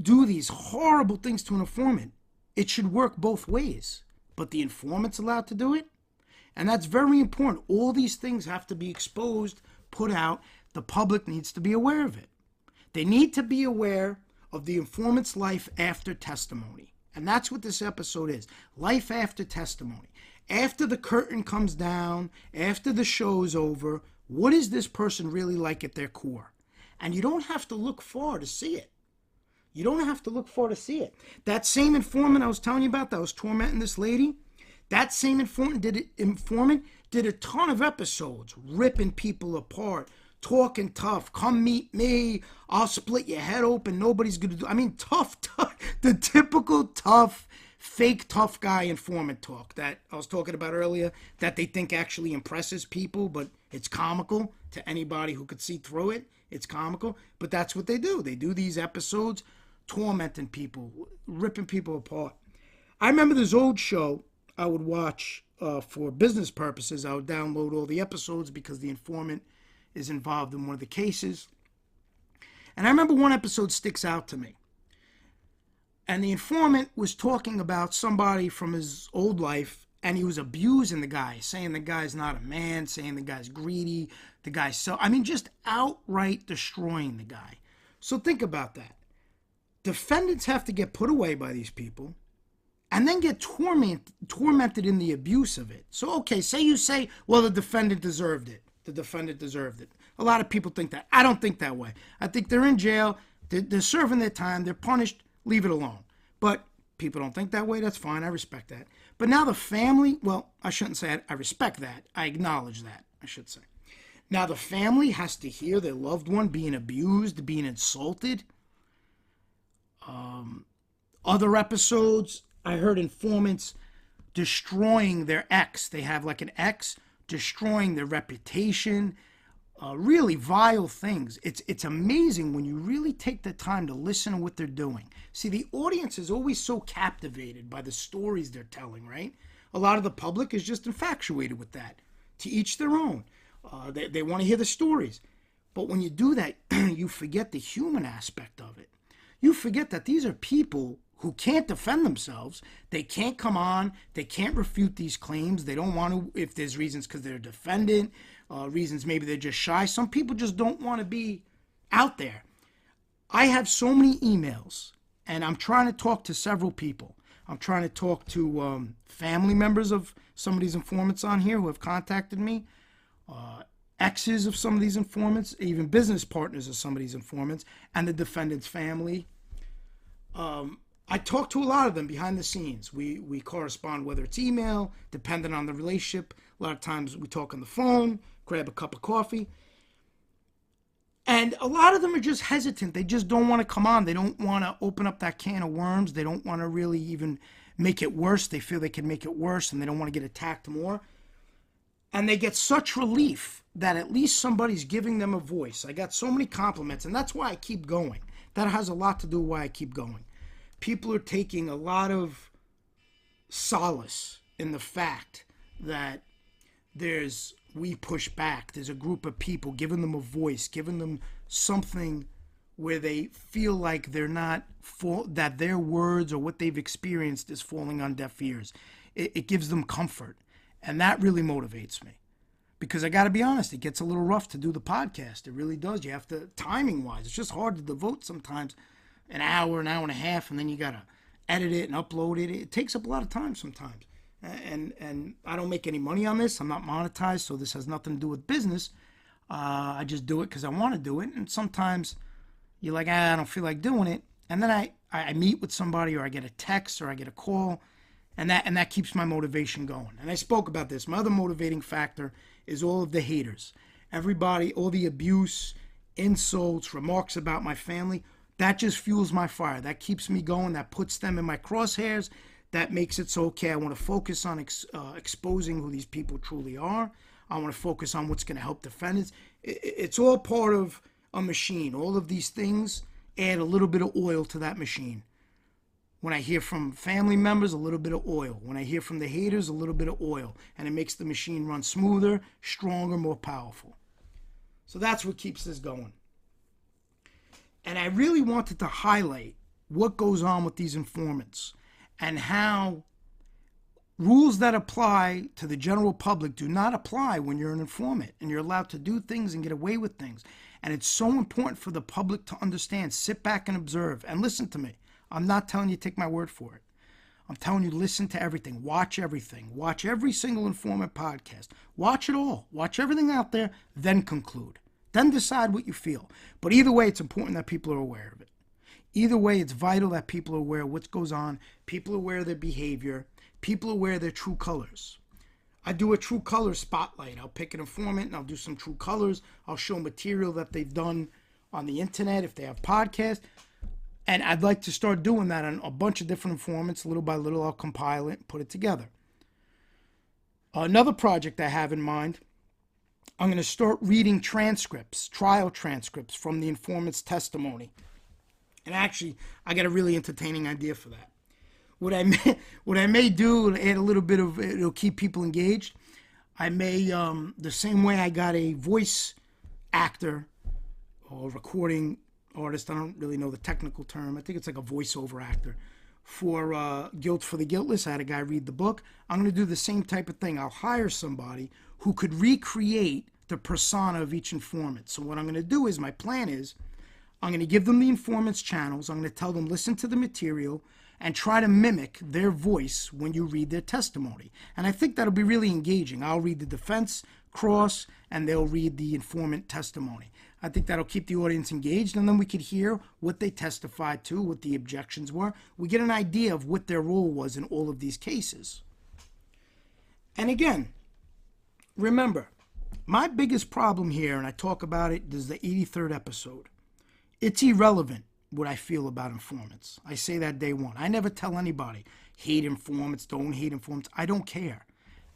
do these horrible things to an informant. It should work both ways. But the informant's allowed to do it. And that's very important. All these things have to be exposed, put out. The public needs to be aware of it. They need to be aware of the informant's life after testimony. And that's what this episode is life after testimony. After the curtain comes down, after the show's over, what is this person really like at their core? And you don't have to look far to see it. You don't have to look far to see it. That same informant I was telling you about that was tormenting this lady, that same informant did it, informant did a ton of episodes ripping people apart, talking tough. Come meet me. I'll split your head open. Nobody's gonna do. I mean, tough, <laughs> tough. The typical tough, fake tough guy informant talk that I was talking about earlier. That they think actually impresses people, but it's comical to anybody who could see through it. It's comical, but that's what they do. They do these episodes, tormenting people, ripping people apart. I remember this old show I would watch uh, for business purposes. I would download all the episodes because the informant is involved in one of the cases. And I remember one episode sticks out to me. And the informant was talking about somebody from his old life, and he was abusing the guy, saying the guy's not a man, saying the guy's greedy, the guy's so. I mean, just outright destroying the guy. So think about that. Defendants have to get put away by these people and then get torment, tormented in the abuse of it. So, okay, say you say, well, the defendant deserved it the defendant deserved it. A lot of people think that. I don't think that way. I think they're in jail, they're, they're serving their time, they're punished, leave it alone. But people don't think that way. That's fine. I respect that. But now the family, well, I shouldn't say it. I respect that. I acknowledge that, I should say. Now the family has to hear their loved one being abused, being insulted. Um, other episodes, I heard informants destroying their ex. They have like an ex destroying their reputation, uh, really vile things. It's it's amazing when you really take the time to listen to what they're doing. See, the audience is always so captivated by the stories they're telling, right? A lot of the public is just infatuated with that. To each their own. Uh, they they want to hear the stories, but when you do that, <clears throat> you forget the human aspect of it. You forget that these are people who can't defend themselves. They can't come on. They can't refute these claims. They don't want to, if there's reasons because they're a defendant, uh, reasons maybe they're just shy. Some people just don't want to be out there. I have so many emails, and I'm trying to talk to several people. I'm trying to talk to um, family members of some of these informants on here who have contacted me, uh, exes of some of these informants, even business partners of some of these informants, and the defendant's family. Um, I talk to a lot of them behind the scenes. We we correspond whether it's email, depending on the relationship. A lot of times we talk on the phone, grab a cup of coffee. And a lot of them are just hesitant. They just don't want to come on. They don't want to open up that can of worms. They don't want to really even make it worse. They feel they can make it worse and they don't want to get attacked more. And they get such relief that at least somebody's giving them a voice. I got so many compliments, and that's why I keep going. That has a lot to do with why I keep going people are taking a lot of solace in the fact that there's we push back. There's a group of people giving them a voice giving them something where they feel like they're not that their words or what they've experienced is falling on deaf ears. It, it gives them comfort. And that really motivates me. Because i got to be honest it gets a little rough to do the podcast. It really does. You have to timing wise it's just hard to devote sometimes an hour, an hour and a half, and then you gotta edit it and upload it. It takes up a lot of time sometimes. And and I don't make any money on this. I'm not monetized, so this has nothing to do with business. Uh, I just do it because I want to do it. And sometimes you're like, ah, I don't feel like doing it. And then I, I meet with somebody or I get a text or I get a call and that and that keeps my motivation going. And I spoke about this. My other motivating factor is all of the haters. Everybody, all the abuse, insults, remarks about my family, that just fuels my fire. That keeps me going. That puts them in my crosshairs. That makes it so okay. I want to focus on ex, uh, exposing who these people truly are. I want to focus on what's going to help defendants. It, it's all part of a machine. All of these things add a little bit of oil to that machine. When I hear from family members, a little bit of oil. When I hear from the haters, a little bit of oil. And it makes the machine run smoother, stronger, more powerful. So that's what keeps this going. And I really wanted to highlight what goes on with these informants and how rules that apply to the general public do not apply when you're an informant and you're allowed to do things and get away with things. And it's so important for the public to understand. Sit back and observe and listen to me. I'm not telling you take my word for it. I'm telling you, listen to everything, watch everything, watch every single informant podcast, watch it all, watch everything out there, then conclude. Then decide what you feel. But either way, it's important that people are aware of it. Either way, it's vital that people are aware of what goes on, people are aware of their behavior, people are aware of their true colors. I do a true color spotlight. I'll pick an informant and I'll do some true colors. I'll show material that they've done on the internet if they have podcasts. And I'd like to start doing that on a bunch of different informants. Little by little, I'll compile it and put it together. Another project I have in mind I'm going to start reading transcripts, trial transcripts from the informant's testimony. And actually, I got a really entertaining idea for that. What I <laughs> may, what I may do, and add a little bit of, it'll keep people engaged. I may, um, the same way I got a voice actor or recording artist, I don't really know the technical term. I think it's like a voiceover actor. For uh, Guilt for the Guiltless, I had a guy read the book. I'm going to do the same type of thing. I'll hire somebody who could recreate the persona of each informant. So, what I'm going to do is my plan is I'm going to give them the informant's channels. I'm going to tell them, listen to the material and try to mimic their voice when you read their testimony. And I think that'll be really engaging. I'll read the defense cross and they'll read the informant testimony. I think that'll keep the audience engaged and then we could hear what they testified to, what the objections were. We get an idea of what their role was in all of these cases. And again, remember, my biggest problem here, and I talk about it, is the 83rd episode. It's irrelevant what I feel about informants. I say that day one. I never tell anybody, hate informants, don't hate informants. I don't care.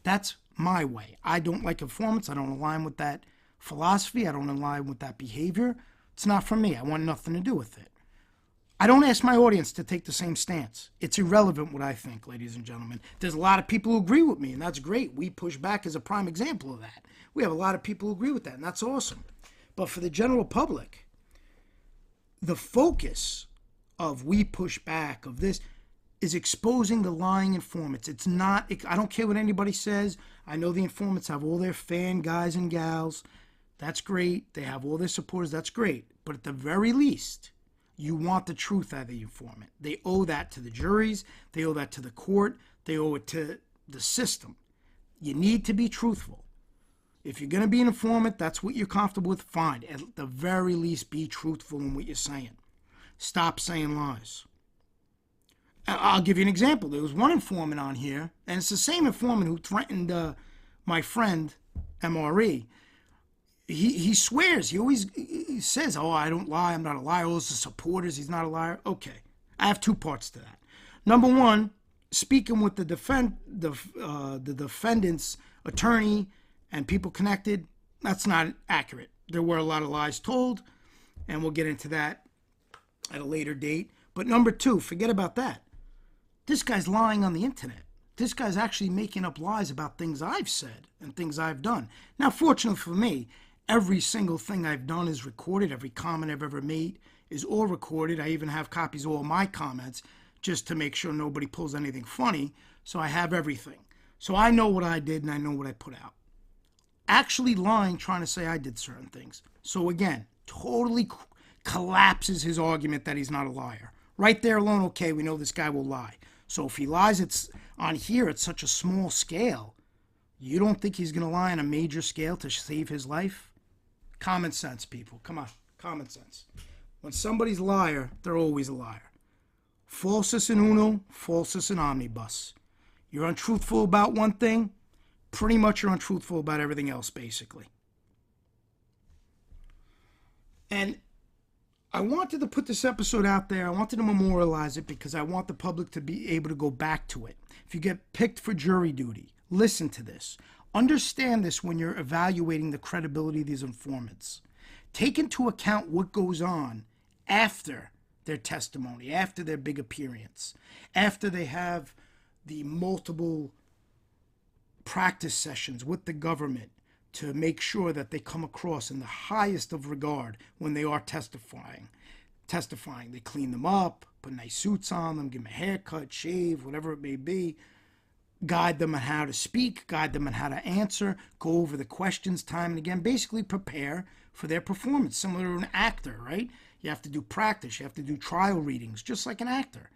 That's my way. I don't like informants. I don't align with that philosophy. I don't align with that behavior. It's not for me. I want nothing to do with it. I don't ask my audience to take the same stance. It's irrelevant what I think, ladies and gentlemen. There's a lot of people who agree with me, and that's great. We push back as a prime example of that. We have a lot of people who agree with that, and that's awesome. But for the general public, the focus of we push back of this is exposing the lying informants. It's not, I don't care what anybody says. I know the informants have all their fan guys and gals. That's great. They have all their supporters. That's great. But at the very least, you want the truth out of the informant. They owe that to the juries. They owe that to the court. They owe it to the system. You need to be truthful. If you're going to be an informant, that's what you're comfortable with, fine. At the very least, be truthful in what you're saying. Stop saying lies. I'll give you an example. There was one informant on here, and it's the same informant who threatened uh, my friend, MRE. He, he swears, he always he says, Oh, I don't lie, I'm not a liar. All the supporters, he's not a liar. Okay. I have two parts to that. Number one, speaking with the defend the uh, the defendant's attorney and people connected, that's not accurate. There were a lot of lies told, and we'll get into that at a later date. But number two, forget about that. This guy's lying on the internet. This guy's actually making up lies about things I've said and things I've done. Now, fortunately for me, every single thing I've done is recorded. Every comment I've ever made is all recorded. I even have copies of all my comments just to make sure nobody pulls anything funny. So I have everything. So I know what I did and I know what I put out actually lying trying to say I did certain things. So again, totally collapses his argument that he's not a liar. Right there alone, okay, we know this guy will lie. So if he lies it's on here at such a small scale, you don't think he's going to lie on a major scale to save his life? Common sense, people. Come on, common sense. When somebody's liar, they're always a liar. Falsus in uno, falsus in omnibus. You're untruthful about one thing, pretty much you're untruthful about everything else, basically. And I wanted to put this episode out there. I wanted to memorialize it because I want the public to be able to go back to it. If you get picked for jury duty, listen to this. Understand this when you're evaluating the credibility of these informants. Take into account what goes on after their testimony, after their big appearance, after they have the multiple practice sessions with the government to make sure that they come across in the highest of regard when they are testifying. Testifying, they clean them up, put nice suits on them, give them a haircut, shave, whatever it may be. Guide them on how to speak, guide them on how to answer, go over the questions time and again, basically prepare for their performance, similar to an actor, right? You have to do practice, you have to do trial readings, just like an actor.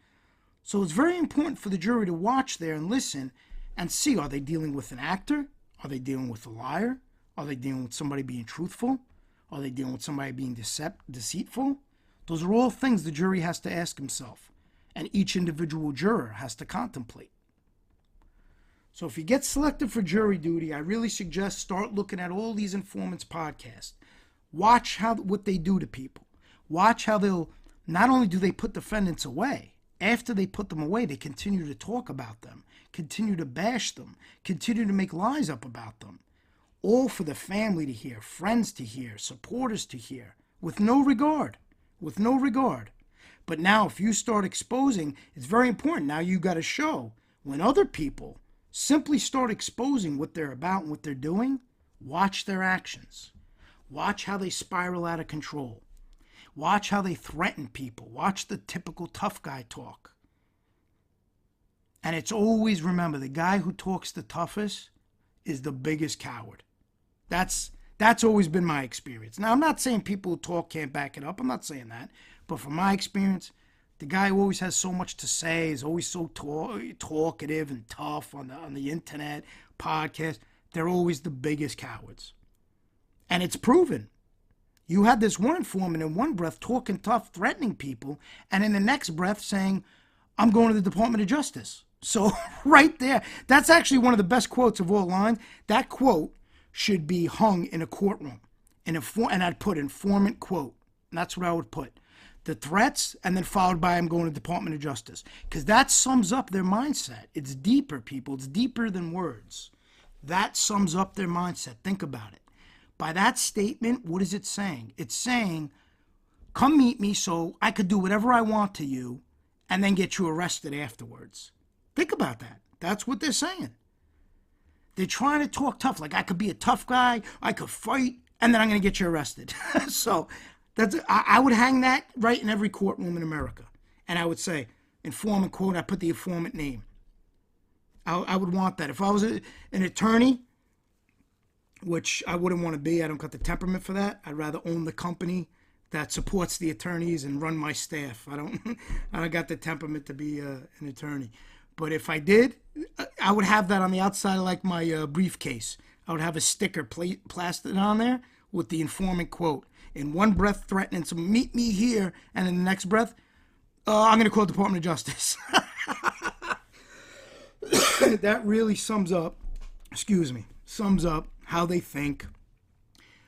So it's very important for the jury to watch there and listen and see are they dealing with an actor? Are they dealing with a liar? Are they dealing with somebody being truthful? Are they dealing with somebody being decept- deceitful? Those are all things the jury has to ask himself, and each individual juror has to contemplate. So if you get selected for jury duty, I really suggest start looking at all these informants podcasts. Watch how what they do to people. Watch how they'll not only do they put defendants away, after they put them away, they continue to talk about them, continue to bash them, continue to make lies up about them. All for the family to hear, friends to hear, supporters to hear, with no regard, with no regard. But now, if you start exposing, it's very important. Now you got to show when other people Simply start exposing what they're about and what they're doing. Watch their actions. Watch how they spiral out of control. Watch how they threaten people. Watch the typical tough guy talk. And it's always remember the guy who talks the toughest is the biggest coward. That's that's always been my experience. Now I'm not saying people who talk can't back it up. I'm not saying that. But from my experience, the guy who always has so much to say is always so talk, talkative and tough on the on the internet podcast. They're always the biggest cowards, and it's proven. You had this one informant in one breath talking tough, threatening people, and in the next breath saying, "I'm going to the Department of Justice." So <laughs> right there, that's actually one of the best quotes of all lines. That quote should be hung in a courtroom, in a for- and I'd put informant quote. And that's what I would put the threats, and then followed by I'm going to the Department of Justice. Because that sums up their mindset. It's deeper, people. It's deeper than words. That sums up their mindset. Think about it. By that statement, what is it saying? It's saying, come meet me so I could do whatever I want to you and then get you arrested afterwards. Think about that. That's what they're saying. They're trying to talk tough, like I could be a tough guy, I could fight, and then I'm going to get you arrested. <laughs> so that's I, would hang that right in every courtroom in America, and I would say informant quote. I put the informant name. I, I would want that if I was a, an attorney, which I wouldn't want to be. I don't got the temperament for that. I'd rather own the company that supports the attorneys and run my staff. I don't <laughs> I don't got the temperament to be uh, an attorney. But if I did, I would have that on the outside like my uh, briefcase. I would have a sticker pla- plastered on there with the informant quote in one breath threatening to meet me here, and in the next breath, uh, I'm going to call the Department of Justice. <laughs> that really sums up, excuse me, sums up how they think,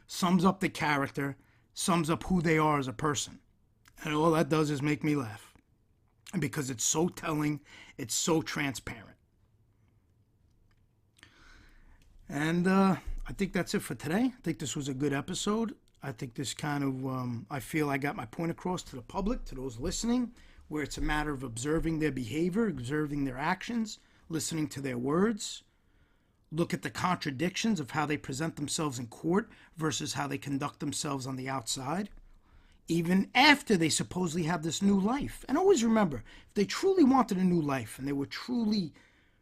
sums up the character, sums up who they are as a person. And all that does is make me laugh. Because it's so telling, it's so transparent. And uh, I think that's it for today. I think this was a good episode. I think this kind of, um, I feel I got my point across to the public, to those listening, where it's a matter of observing their behavior, observing their actions, listening to their words, look at the contradictions of how they present themselves in court versus how they conduct themselves on the outside, even after they supposedly have this new life. And always remember, if they truly wanted a new life and they were truly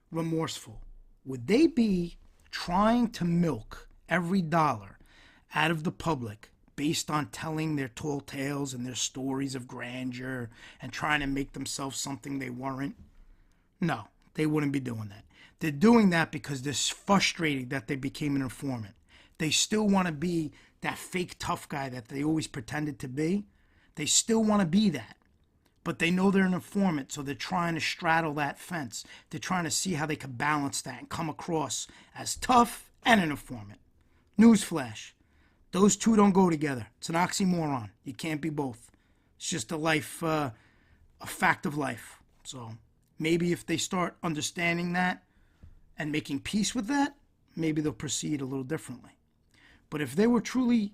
remorseful, would they be trying to milk every dollar out of the public based on telling their tall tales and their stories of grandeur and trying to make themselves something they weren't. No, they wouldn't be doing that. They're doing that because they're frustrated that they became an informant. They still want to be that fake tough guy that they always pretended to be. They still want to be that. But they know they're an informant, so they're trying to straddle that fence. They're trying to see how they can balance that and come across as tough and an informant. Newsflash those two don't go together. It's an oxymoron. You can't be both. It's just a life, uh, a fact of life. So maybe if they start understanding that and making peace with that, maybe they'll proceed a little differently. But if they were truly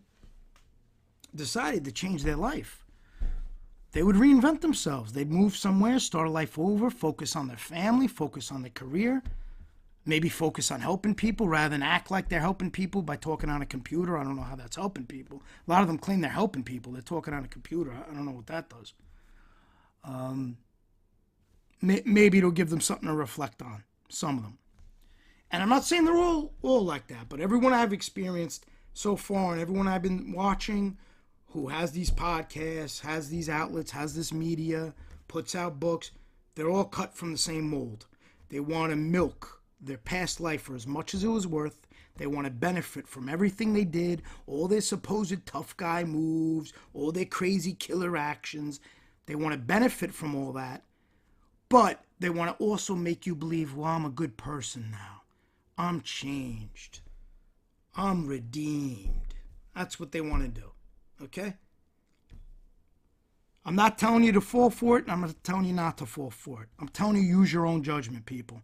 decided to change their life, they would reinvent themselves. They'd move somewhere, start a life over, focus on their family, focus on their career, maybe focus on helping people rather than act like they're helping people by talking on a computer. I don't know how that's helping people. A lot of them claim they're helping people. They're talking on a computer. I don't know what that does. Um, may, maybe it'll give them something to reflect on. Some of them. And I'm not saying they're all all like that, but everyone I've experienced so far and everyone I've been watching who has these podcasts, has these outlets, has this media, puts out books, they're all cut from the same mold. They want to milk their past life for as much as it was worth. They want to benefit from everything they did, all their supposed tough guy moves, all their crazy killer actions. They want to benefit from all that, but they want to also make you believe, well, I'm a good person now. I'm changed. I'm redeemed. That's what they want to do. Okay? I'm not telling you to fall for it, I'm not telling you not to fall for it. I'm telling you, use your own judgment, people.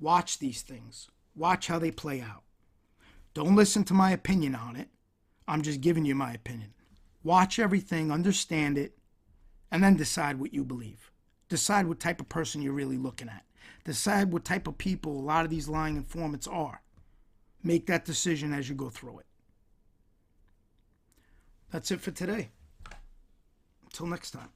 Watch these things, watch how they play out. Don't listen to my opinion on it. I'm just giving you my opinion. Watch everything, understand it, and then decide what you believe. Decide what type of person you're really looking at. Decide what type of people a lot of these lying informants are. Make that decision as you go through it. That's it for today. Until next time.